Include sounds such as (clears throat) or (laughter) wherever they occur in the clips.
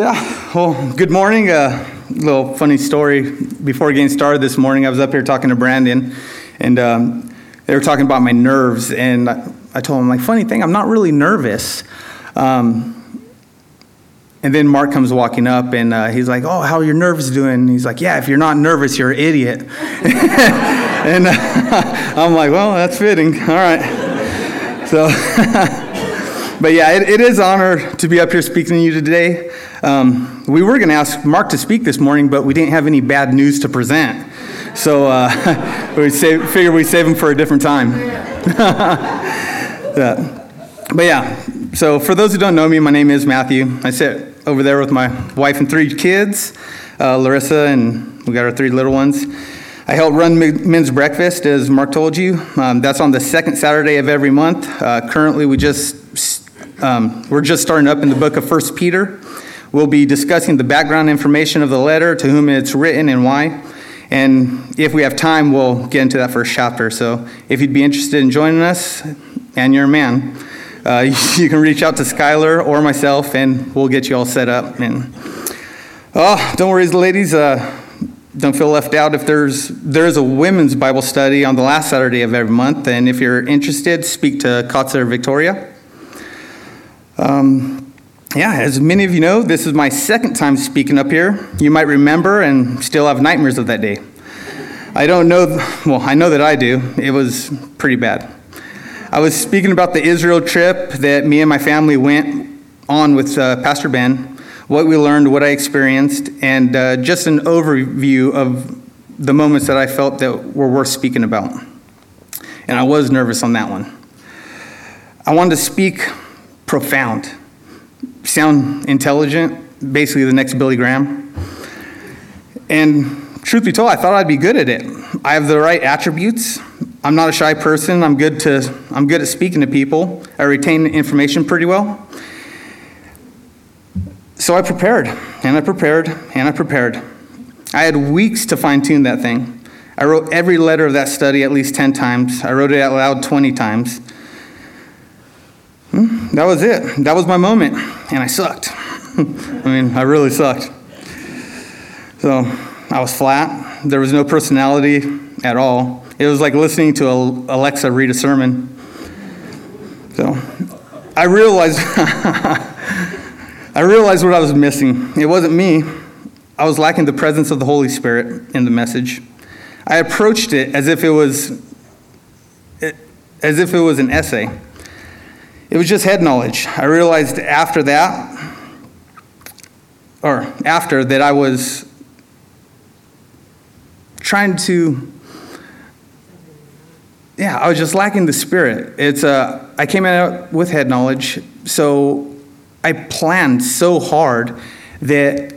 Yeah, well, good morning. A uh, little funny story. Before getting started this morning, I was up here talking to Brandon, and um, they were talking about my nerves. And I, I told him, like, funny thing, I'm not really nervous. Um, and then Mark comes walking up, and uh, he's like, "Oh, how are your nerves doing?" And he's like, "Yeah, if you're not nervous, you're an idiot." (laughs) and uh, (laughs) I'm like, "Well, that's fitting. All right." So. (laughs) but yeah, it, it is an honor to be up here speaking to you today. Um, we were going to ask Mark to speak this morning, but we didn't have any bad news to present. So uh, (laughs) we save, figured we'd save him for a different time. (laughs) but yeah, so for those who don't know me, my name is Matthew. I sit over there with my wife and three kids, uh, Larissa, and we got our three little ones. I help run men's breakfast, as Mark told you. Um, that's on the second Saturday of every month. Uh, currently, we just um, we're just starting up in the book of First Peter. We'll be discussing the background information of the letter, to whom it's written, and why. And if we have time, we'll get into that first chapter. So if you'd be interested in joining us, and you're a man, uh, (laughs) you can reach out to Skylar or myself, and we'll get you all set up. And oh, don't worry, ladies. Uh, don't feel left out if there's there's a women's Bible study on the last Saturday of every month, and if you're interested, speak to Katza or Victoria. Um, yeah, as many of you know, this is my second time speaking up here. You might remember and still have nightmares of that day. I don't know, well, I know that I do. It was pretty bad. I was speaking about the Israel trip that me and my family went on with uh, Pastor Ben, what we learned, what I experienced, and uh, just an overview of the moments that I felt that were worth speaking about. And I was nervous on that one. I wanted to speak profound sound intelligent, basically the next Billy Graham. And truth be told, I thought I'd be good at it. I have the right attributes. I'm not a shy person. I'm good to I'm good at speaking to people. I retain information pretty well. So I prepared, and I prepared, and I prepared. I had weeks to fine tune that thing. I wrote every letter of that study at least 10 times. I wrote it out loud 20 times. That was it. That was my moment. And I sucked. (laughs) I mean, I really sucked. So I was flat. There was no personality at all. It was like listening to Alexa read a sermon. So I realized (laughs) I realized what I was missing. It wasn't me. I was lacking the presence of the Holy Spirit in the message. I approached it as if it was as if it was an essay. It was just head knowledge. I realized after that, or after that, I was trying to, yeah, I was just lacking the spirit. It's uh, I came out with head knowledge, so I planned so hard that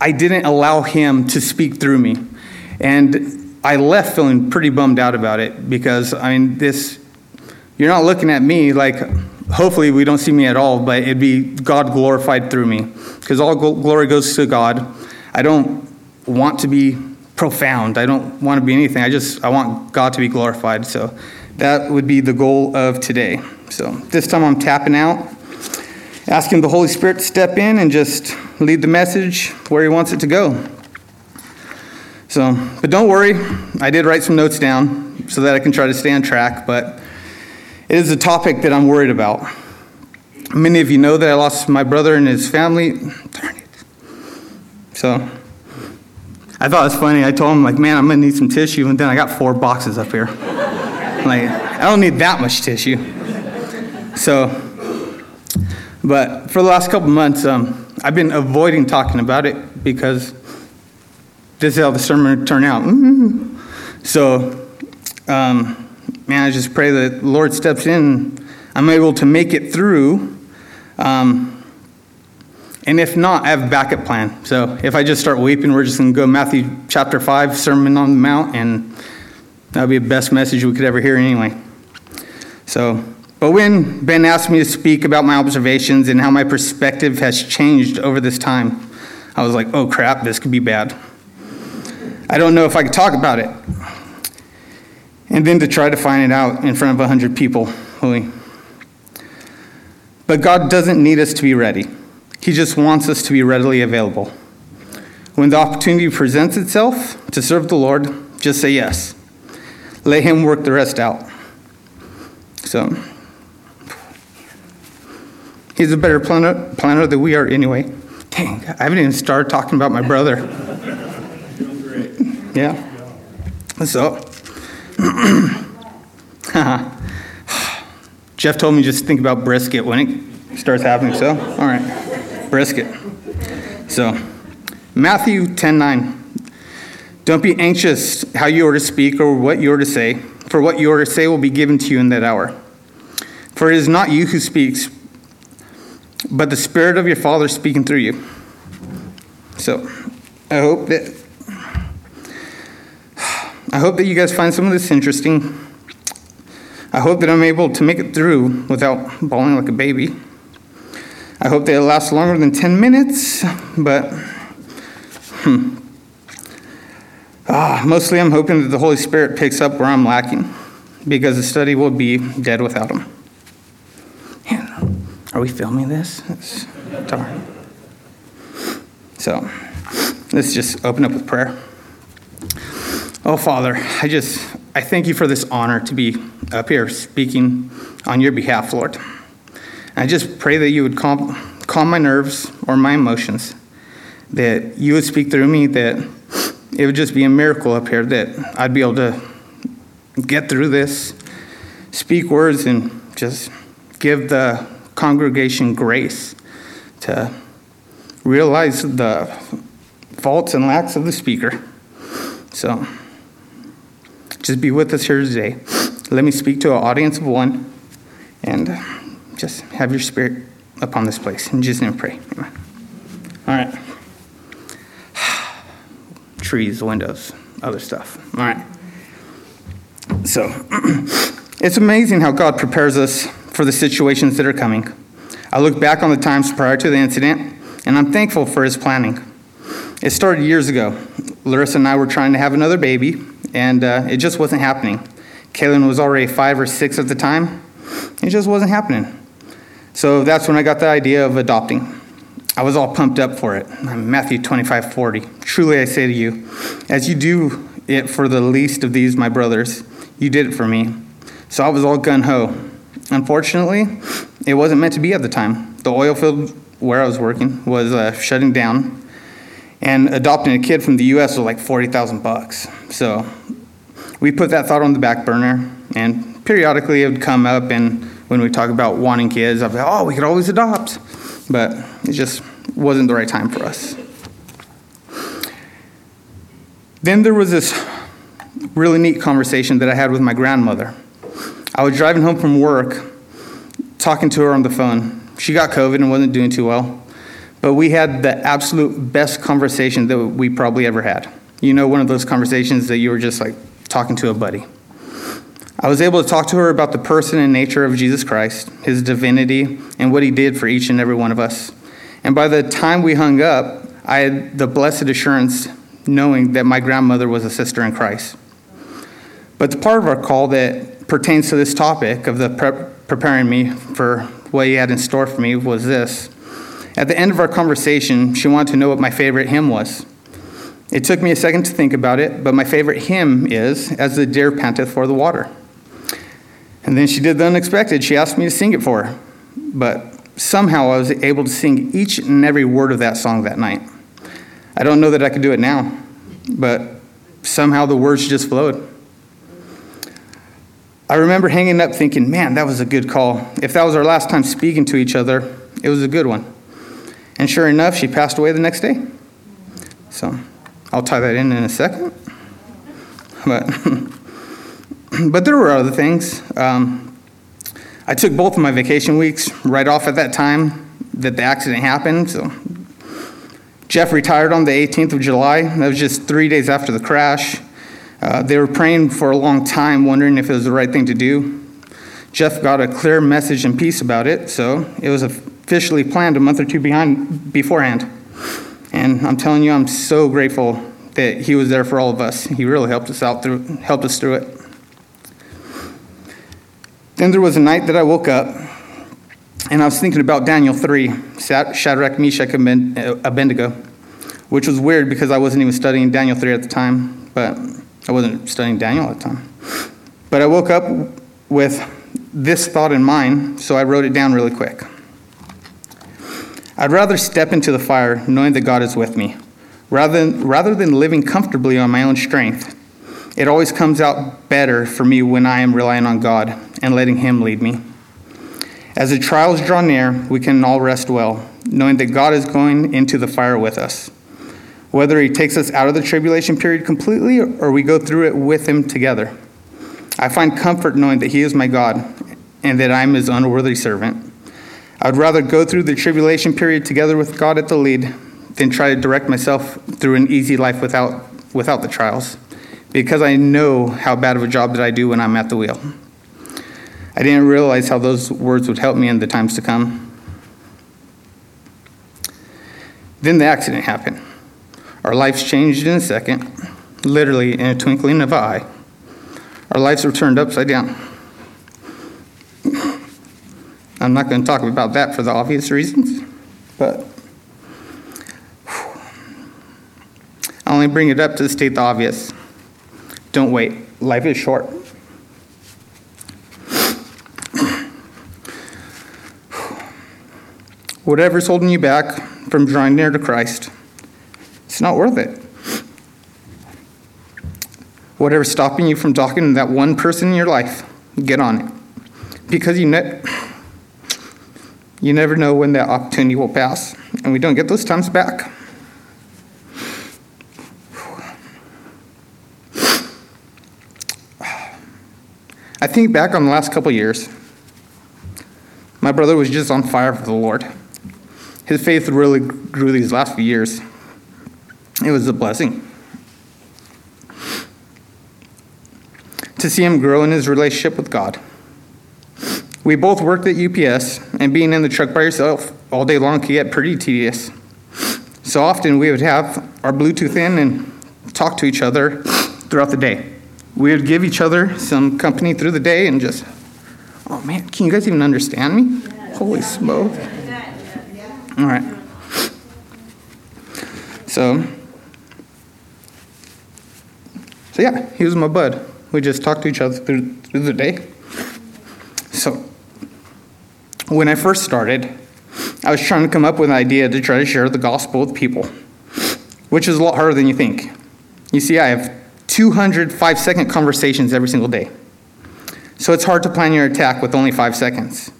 I didn't allow him to speak through me. And I left feeling pretty bummed out about it because, I mean, this you're not looking at me like, hopefully, we don't see me at all, but it'd be God glorified through me. Because all glory goes to God. I don't want to be profound. I don't want to be anything. I just I want God to be glorified. So that would be the goal of today. So this time I'm tapping out, asking the Holy Spirit to step in and just lead the message where He wants it to go. So, but don't worry, I did write some notes down so that I can try to stay on track. But it is a topic that I'm worried about. Many of you know that I lost my brother and his family. Darn it. So I thought it was funny. I told him, like, man, I'm going to need some tissue. And then I got four boxes up here. (laughs) like, I don't need that much tissue. So, but for the last couple months, um, I've been avoiding talking about it because this is how the sermon turned out. Mm-hmm. (laughs) So, um, man, I just pray that the Lord steps in. I'm able to make it through. Um, and if not, I have a backup plan. So if I just start weeping, we're just going to go Matthew chapter 5, Sermon on the Mount, and that'll be the best message we could ever hear anyway. So, but when Ben asked me to speak about my observations and how my perspective has changed over this time, I was like, oh crap, this could be bad. I don't know if I could talk about it and then to try to find it out in front of 100 people. Holy. But God doesn't need us to be ready. He just wants us to be readily available. When the opportunity presents itself to serve the Lord, just say yes. Let Him work the rest out. So, He's a better planner, planner than we are anyway. Dang, I haven't even started talking about my brother. Yeah. So, (coughs) Jeff told me just think about brisket when it starts happening. So, all right, brisket. So, Matthew 10 9. Don't be anxious how you are to speak or what you are to say, for what you are to say will be given to you in that hour. For it is not you who speaks, but the Spirit of your Father speaking through you. So, I hope that I hope that you guys find some of this interesting. I hope that I'm able to make it through without bawling like a baby. I hope that it lasts longer than 10 minutes, but hmm. ah, mostly I'm hoping that the Holy Spirit picks up where I'm lacking because the study will be dead without Him. Man, are we filming this? It's darn. So let's just open up with prayer. Oh, Father, I just, I thank you for this honor to be up here speaking on your behalf, Lord. I just pray that you would calm, calm my nerves or my emotions, that you would speak through me, that it would just be a miracle up here, that I'd be able to get through this, speak words, and just give the congregation grace to realize the faults and lacks of the speaker. So, just be with us here today. Let me speak to an audience of one and uh, just have your spirit upon this place. In Jesus' name, pray. Amen. All right. (sighs) Trees, windows, other stuff. All right. So, (clears throat) it's amazing how God prepares us for the situations that are coming. I look back on the times prior to the incident, and I'm thankful for his planning. It started years ago. Larissa and I were trying to have another baby, and uh, it just wasn't happening. Kaylin was already five or six at the time. It just wasn't happening. So that's when I got the idea of adopting. I was all pumped up for it. Matthew 25 40. Truly I say to you, as you do it for the least of these, my brothers, you did it for me. So I was all gun ho. Unfortunately, it wasn't meant to be at the time. The oil field where I was working was uh, shutting down, and adopting a kid from the U.S. was like 40,000 bucks. So we put that thought on the back burner, and periodically it would come up, and when we talk about wanting kids, I'd be, oh, we could always adopt. But it just wasn't the right time for us. Then there was this really neat conversation that I had with my grandmother. I was driving home from work, talking to her on the phone. She got COVID and wasn't doing too well. But we had the absolute best conversation that we probably ever had. You know, one of those conversations that you were just like talking to a buddy. I was able to talk to her about the person and nature of Jesus Christ, his divinity, and what he did for each and every one of us. And by the time we hung up, I had the blessed assurance knowing that my grandmother was a sister in Christ. But the part of our call that pertains to this topic of the prep, preparing me for what he had in store for me was this. At the end of our conversation, she wanted to know what my favorite hymn was. It took me a second to think about it, but my favorite hymn is As the Deer Panteth for the Water. And then she did the unexpected. She asked me to sing it for her. But somehow I was able to sing each and every word of that song that night. I don't know that I could do it now, but somehow the words just flowed. I remember hanging up thinking, man, that was a good call. If that was our last time speaking to each other, it was a good one. And sure enough, she passed away the next day. So I'll tie that in in a second. But, (laughs) but there were other things. Um, I took both of my vacation weeks right off at that time that the accident happened. So Jeff retired on the 18th of July. That was just three days after the crash. Uh, they were praying for a long time, wondering if it was the right thing to do. Jeff got a clear message and peace about it, so it was officially planned a month or two behind beforehand. And I'm telling you, I'm so grateful that he was there for all of us. He really helped us out through, helped us through it. Then there was a night that I woke up And I was thinking about Daniel 3, Shadrach, Meshach, and uh, Abednego, which was weird because I wasn't even studying Daniel 3 at the time, but I wasn't studying Daniel at the time. But I woke up with this thought in mind, so I wrote it down really quick. I'd rather step into the fire knowing that God is with me, rather than, rather than living comfortably on my own strength. It always comes out better for me when I am relying on God and letting Him lead me. As the trials draw near, we can all rest well, knowing that God is going into the fire with us. Whether He takes us out of the tribulation period completely or we go through it with Him together. I find comfort knowing that He is my God and that I'm His unworthy servant. I'd rather go through the tribulation period together with God at the lead than try to direct myself through an easy life without, without the trials, because I know how bad of a job that I do when I'm at the wheel. I didn't realize how those words would help me in the times to come. Then the accident happened. Our lives changed in a second, literally in a twinkling of an eye. Our lives were turned upside down. I'm not going to talk about that for the obvious reasons, but I only bring it up to state the obvious. Don't wait. Life is short. (clears throat) Whatever's holding you back from drawing near to Christ, it's not worth it. Whatever's stopping you from talking to that one person in your life, get on it. Because you know you never know when that opportunity will pass, and we don't get those times back. I think back on the last couple years. My brother was just on fire for the Lord. His faith really grew these last few years. It was a blessing. To see him grow in his relationship with God. We both worked at UPS, and being in the truck by yourself all day long can get pretty tedious. So often we would have our Bluetooth in and talk to each other throughout the day. We would give each other some company through the day and just, oh man, can you guys even understand me? Holy smoke. All right. So, so yeah, he was my bud. We just talked to each other through, through the day. So, when I first started, I was trying to come up with an idea to try to share the gospel with people, which is a lot harder than you think. You see, I have 205 second conversations every single day. So it's hard to plan your attack with only five seconds.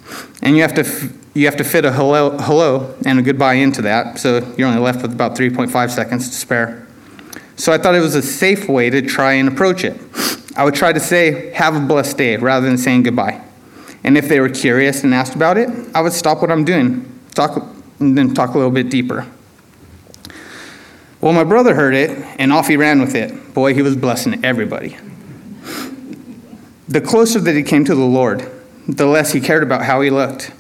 And you have to, f- you have to fit a hello, hello and a goodbye into that, so you're only left with about 3.5 seconds to spare. So I thought it was a safe way to try and approach it. I would try to say, have a blessed day, rather than saying goodbye. And if they were curious and asked about it, I would stop what I'm doing, talk, and then talk a little bit deeper. Well, my brother heard it, and off he ran with it. Boy, he was blessing everybody. The closer that he came to the Lord, the less he cared about how he looked.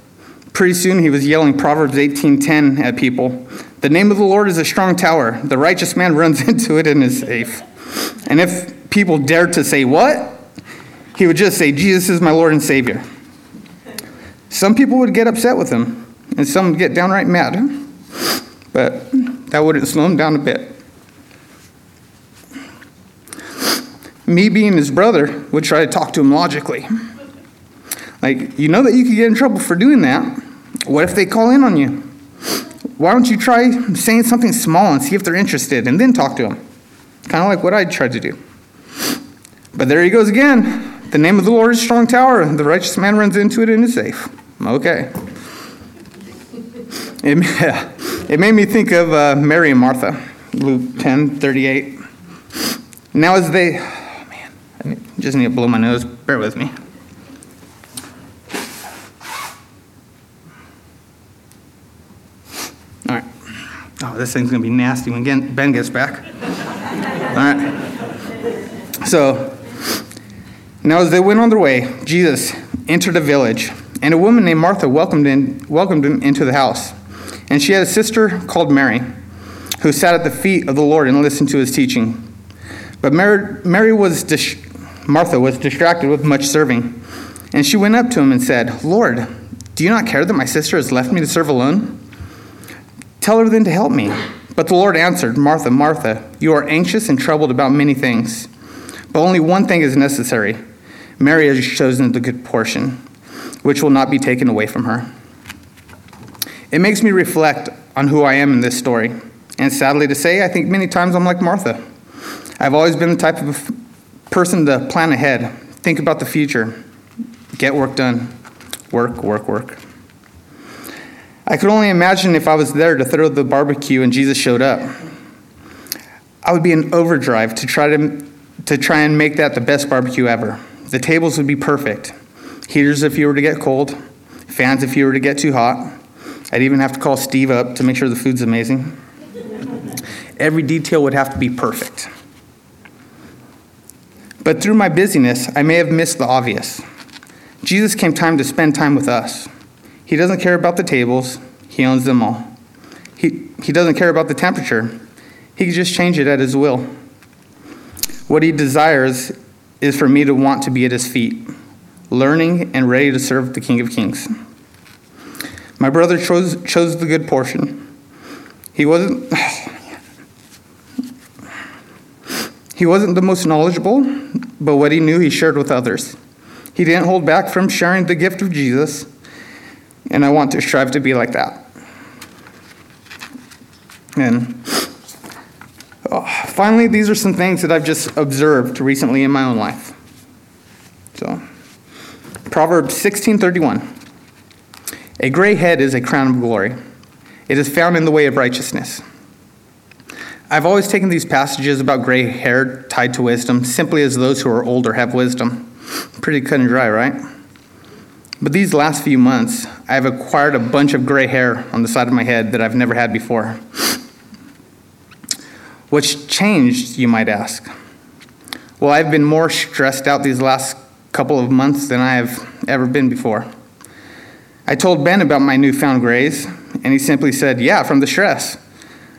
Pretty soon he was yelling Proverbs 18:10 at people. The name of the Lord is a strong tower. The righteous man (laughs) runs into it and is safe. And if people dared to say what? He would just say, Jesus is my Lord and Savior. Some people would get upset with him, and some would get downright mad. But that wouldn't slow him down a bit. Me being his brother would try to talk to him logically. Like, you know that you could get in trouble for doing that. What if they call in on you? Why don't you try saying something small and see if they're interested and then talk to them? Kind of like what I tried to do. But there he goes again. The name of the Lord is strong tower. The righteous man runs into it and is safe. Okay. It, (laughs) it made me think of uh, Mary and Martha, Luke 10 38. Now, as they, oh man, I just need to blow my nose. Bear with me. All right. Oh, this thing's going to be nasty when Ben gets back. All right. So, now as they went on their way, Jesus entered a village, and a woman named Martha welcomed, in, welcomed him into the house. And she had a sister called Mary, who sat at the feet of the Lord and listened to his teaching. But Mary, Mary was Martha was distracted with much serving. And she went up to him and said, Lord, Do you not care that my sister has left me to serve alone? Tell her then to help me. But the Lord answered, Martha, Martha, you are anxious and troubled about many things, but only one thing is necessary. Mary has chosen the good portion, which will not be taken away from her. It makes me reflect on who I am in this story. And sadly to say, I think many times I'm like Martha. I've always been the type of person to plan ahead, think about the future, get work done, work, work, work. I could only imagine if I was there to throw the barbecue and Jesus showed up. I would be in overdrive to try to, to try and make that the best barbecue ever. The tables would be perfect. Heaters if you were to get cold, fans if you were to get too hot. I'd even have to call Steve up to make sure the food's amazing. Every detail would have to be perfect. But through my busyness, I may have missed the obvious. Jesus came time to spend time with us. He doesn't care about the tables, He owns them all. He, he doesn't care about the temperature, He can just change it at His will. What He desires is for me to want to be at His feet, learning and ready to serve the King of Kings. My brother chose, chose the good portion. He wasn't. (sighs) He wasn't the most knowledgeable, but what he knew he shared with others. He didn't hold back from sharing the gift of Jesus and I want to strive to be like that. And oh, finally, these are some things that I've just observed recently in my own life. Proverbs 16:31. A gray head is a crown of glory. It is found in the way of righteousness. I've always taken these passages about gray hair tied to wisdom simply as those who are older have wisdom. Pretty cut and dry, right? But these last few months, I've acquired a bunch of gray hair on the side of my head that I've never had before. What's changed, you might ask? Well, I've been more stressed out these last couple of months than I have ever been before. I told Ben about my newfound grays, and he simply said, Yeah, from the stress.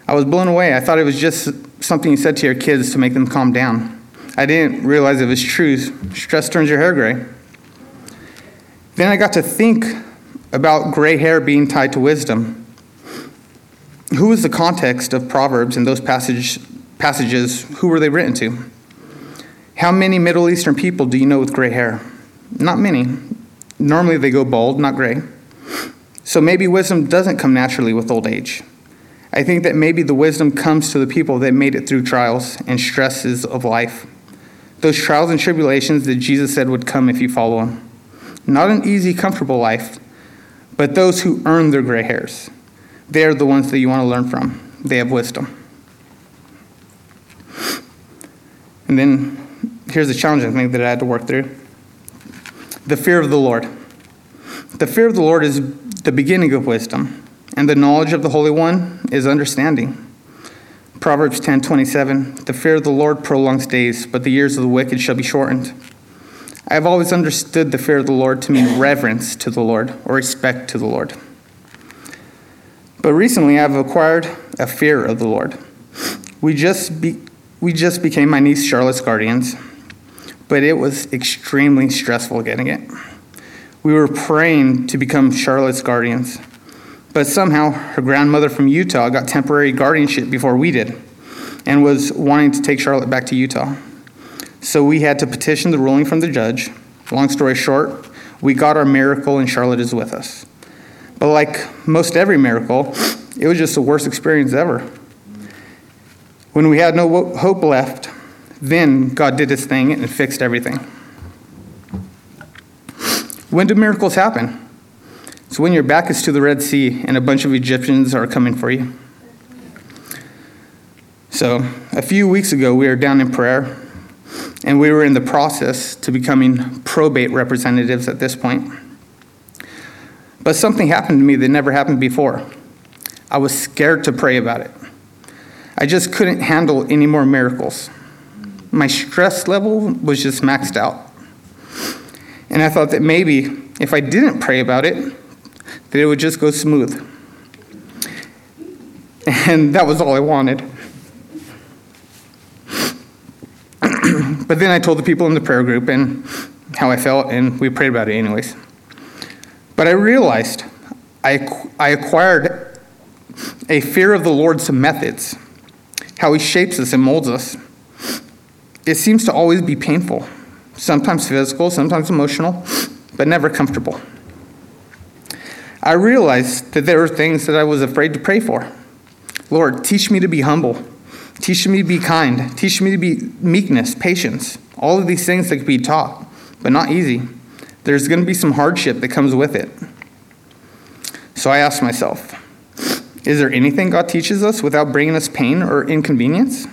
I was blown away. I thought it was just something you said to your kids to make them calm down. I didn't realize it was true. Stress turns your hair gray. Then I got to think about gray hair being tied to wisdom. Who was the context of Proverbs and those passage, passages? Who were they written to? How many Middle Eastern people do you know with gray hair? Not many. Normally they go bald, not gray. So maybe wisdom doesn't come naturally with old age. I think that maybe the wisdom comes to the people that made it through trials and stresses of life. Those trials and tribulations that Jesus said would come if you follow him. Not an easy, comfortable life, but those who earn their gray hairs. They're the ones that you want to learn from. They have wisdom. And then here's the challenging thing that I had to work through the fear of the Lord. The fear of the Lord is the beginning of wisdom, and the knowledge of the Holy One is understanding. Proverbs 10:27 The fear of the Lord prolongs days, but the years of the wicked shall be shortened. I have always understood the fear of the Lord to mean reverence to the Lord or respect to the Lord. But recently I've acquired a fear of the Lord. We just, be, we just became my niece Charlotte's guardians, but it was extremely stressful getting it. We were praying to become Charlotte's guardians, but somehow her grandmother from Utah got temporary guardianship before we did and was wanting to take Charlotte back to Utah. So we had to petition the ruling from the judge. Long story short, we got our miracle and Charlotte is with us. But like most every miracle, it was just the worst experience ever. When we had no hope left, then God did his thing and fixed everything. When do miracles happen? It's when your back is to the Red Sea and a bunch of Egyptians are coming for you. So, a few weeks ago, we were down in prayer and we were in the process to becoming probate representatives at this point. But something happened to me that never happened before. I was scared to pray about it. I just couldn't handle any more miracles. My stress level was just maxed out. And I thought that maybe if I didn't pray about it, that it would just go smooth. And that was all I wanted. (clears throat) but then I told the people in the prayer group and how I felt, and we prayed about it anyways. But I realized I, I acquired a fear of the Lord's methods, how He shapes us and molds us. It seems to always be painful, sometimes physical, sometimes emotional, but never comfortable. I realized that there were things that I was afraid to pray for. Lord, teach me to be humble. Teach me to be kind. Teach me to be meekness, patience. All of these things that can be taught, but not easy. There's going to be some hardship that comes with it. So I asked myself, is there anything God teaches us without bringing us pain or inconvenience?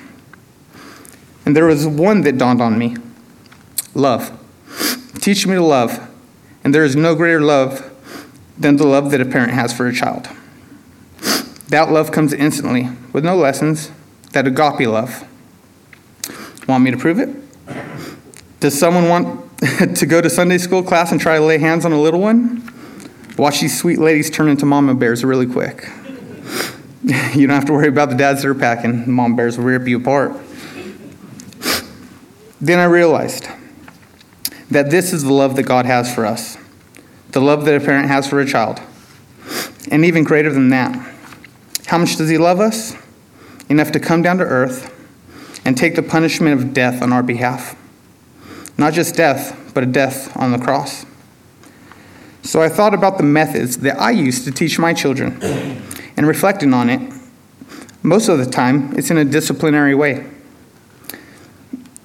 And there was one that dawned on me love. Teach me to love. And there is no greater love than the love that a parent has for a child. That love comes instantly, with no lessons, that agape love. Want me to prove it? Does someone want (laughs) to go to Sunday school class and try to lay hands on a little one? Watch these sweet ladies turn into mama bears really quick. (laughs) you don't have to worry about the dads that are packing. Mom bears will rip you apart. Then I realized that this is the love that God has for us the love that a parent has for a child. And even greater than that, how much does He love us? Enough to come down to earth and take the punishment of death on our behalf. Not just death, but a death on the cross. So I thought about the methods that I use to teach my children and reflecting on it. Most of the time, it's in a disciplinary way.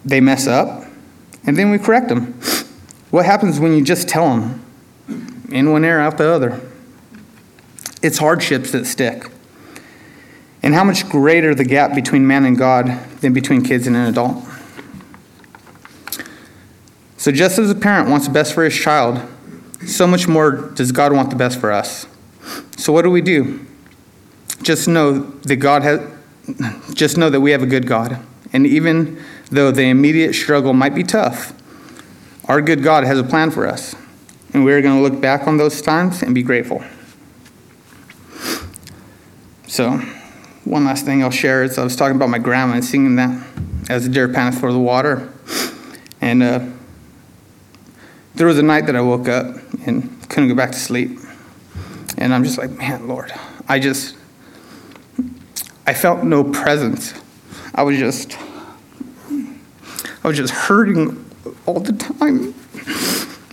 They mess up, and then we correct them. What happens when you just tell them? In one ear, out the other. It's hardships that stick. And how much greater the gap between man and God than between kids and an adult. So, just as a parent wants the best for his child, so much more does God want the best for us. So, what do we do? Just know that God has, just know that we have a good God. And even though the immediate struggle might be tough, our good God has a plan for us. And we're going to look back on those times and be grateful. So, one last thing I'll share is I was talking about my grandma and singing that as a deer panteth for the water. And uh, there was a night that I woke up and couldn't go back to sleep. And I'm just like, man, Lord, I just, I felt no presence. I was just, I was just hurting all the time.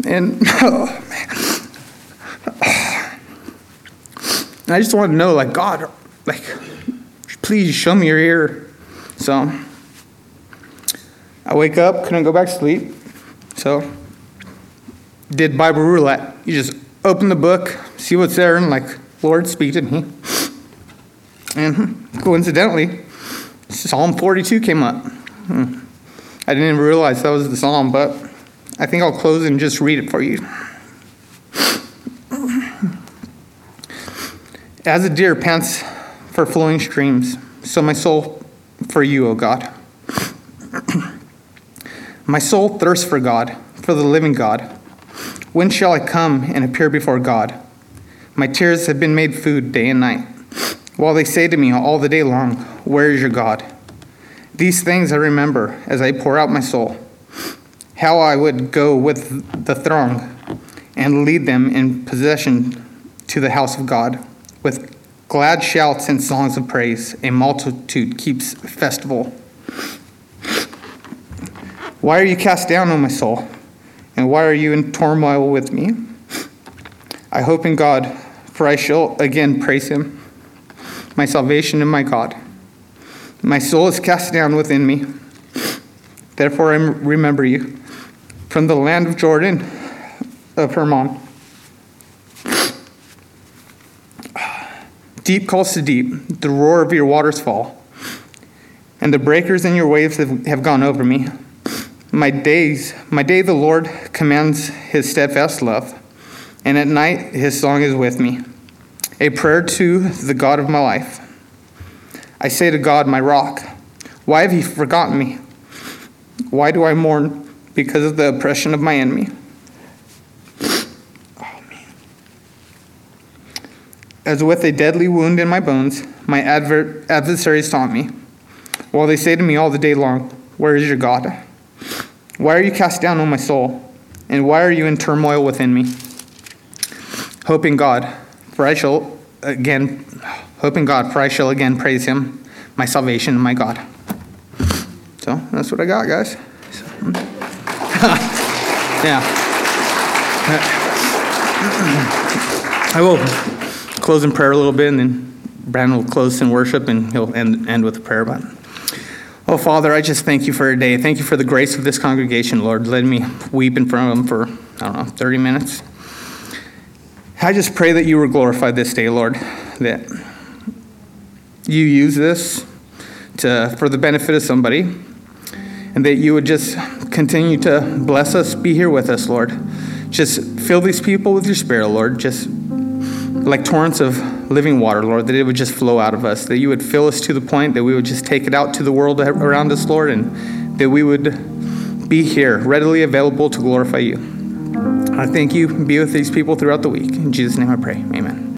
And, (laughs) oh, man. I just want to know, like, God, like, please show me your ear. So I wake up, couldn't go back to sleep. So did Bible roulette. You just open the book, see what's there, and like, Lord, speak to me. And coincidentally, Psalm 42 came up. Hmm. I didn't even realize that was the psalm, but I think I'll close and just read it for you. As a deer pants for flowing streams, so my soul for you, O God. my soul thirsts for God, for the living God. When shall I come and appear before God? My tears have been made food day and night, while they say to me all the day long, Where is your God? These things I remember as I pour out my soul how I would go with the throng and lead them in possession to the house of God. With glad shouts and songs of praise, a multitude keeps festival. Why are you cast down, O my soul? And why are you in turmoil with me? I hope in God, for I shall again praise him, my salvation and my God. My soul is cast down within me. Therefore, I remember you from the land of Jordan, of Hermon. (sighs) Deep calls to deep, the roar of your waters fall, and the breakers in your waves have, have gone over me. My days, my day the Lord commands his steadfast love, and at night his song is with me, a prayer to the God of my life. I say to God, my rock, why have you forgotten me? Why do I mourn because of the oppression of my enemy. Oh, As with a deadly wound in my bones, my adver- adversaries taunt me, while they say to me all the day long, Where is your God? Why are you cast down, O my soul? And why are you in turmoil within me? hope in God, for I shall again, hope in God, for I shall again praise him, my salvation and my God. So that's what I got, guys. (laughs) yeah. (clears throat) I will close in prayer a little bit, and then Brandon will close in worship, and he'll end, end with a prayer. But, oh, Father, I just thank you for a day. Thank you for the grace of this congregation, Lord. Let me weep in front of them for, I don't know, 30 minutes. I just pray that you were glorified this day, Lord, that you use this to, for the benefit of somebody, and that you would just continue to bless us, be here with us, Lord. Just fill these people with your spirit, Lord. Just like torrents of living water, Lord, that it would just flow out of us, that you would fill us to the point that we would just take it out to the world around us, Lord, and that we would be here, readily available to glorify you. I thank you. Be with these people throughout the week. In Jesus' name I pray. Amen.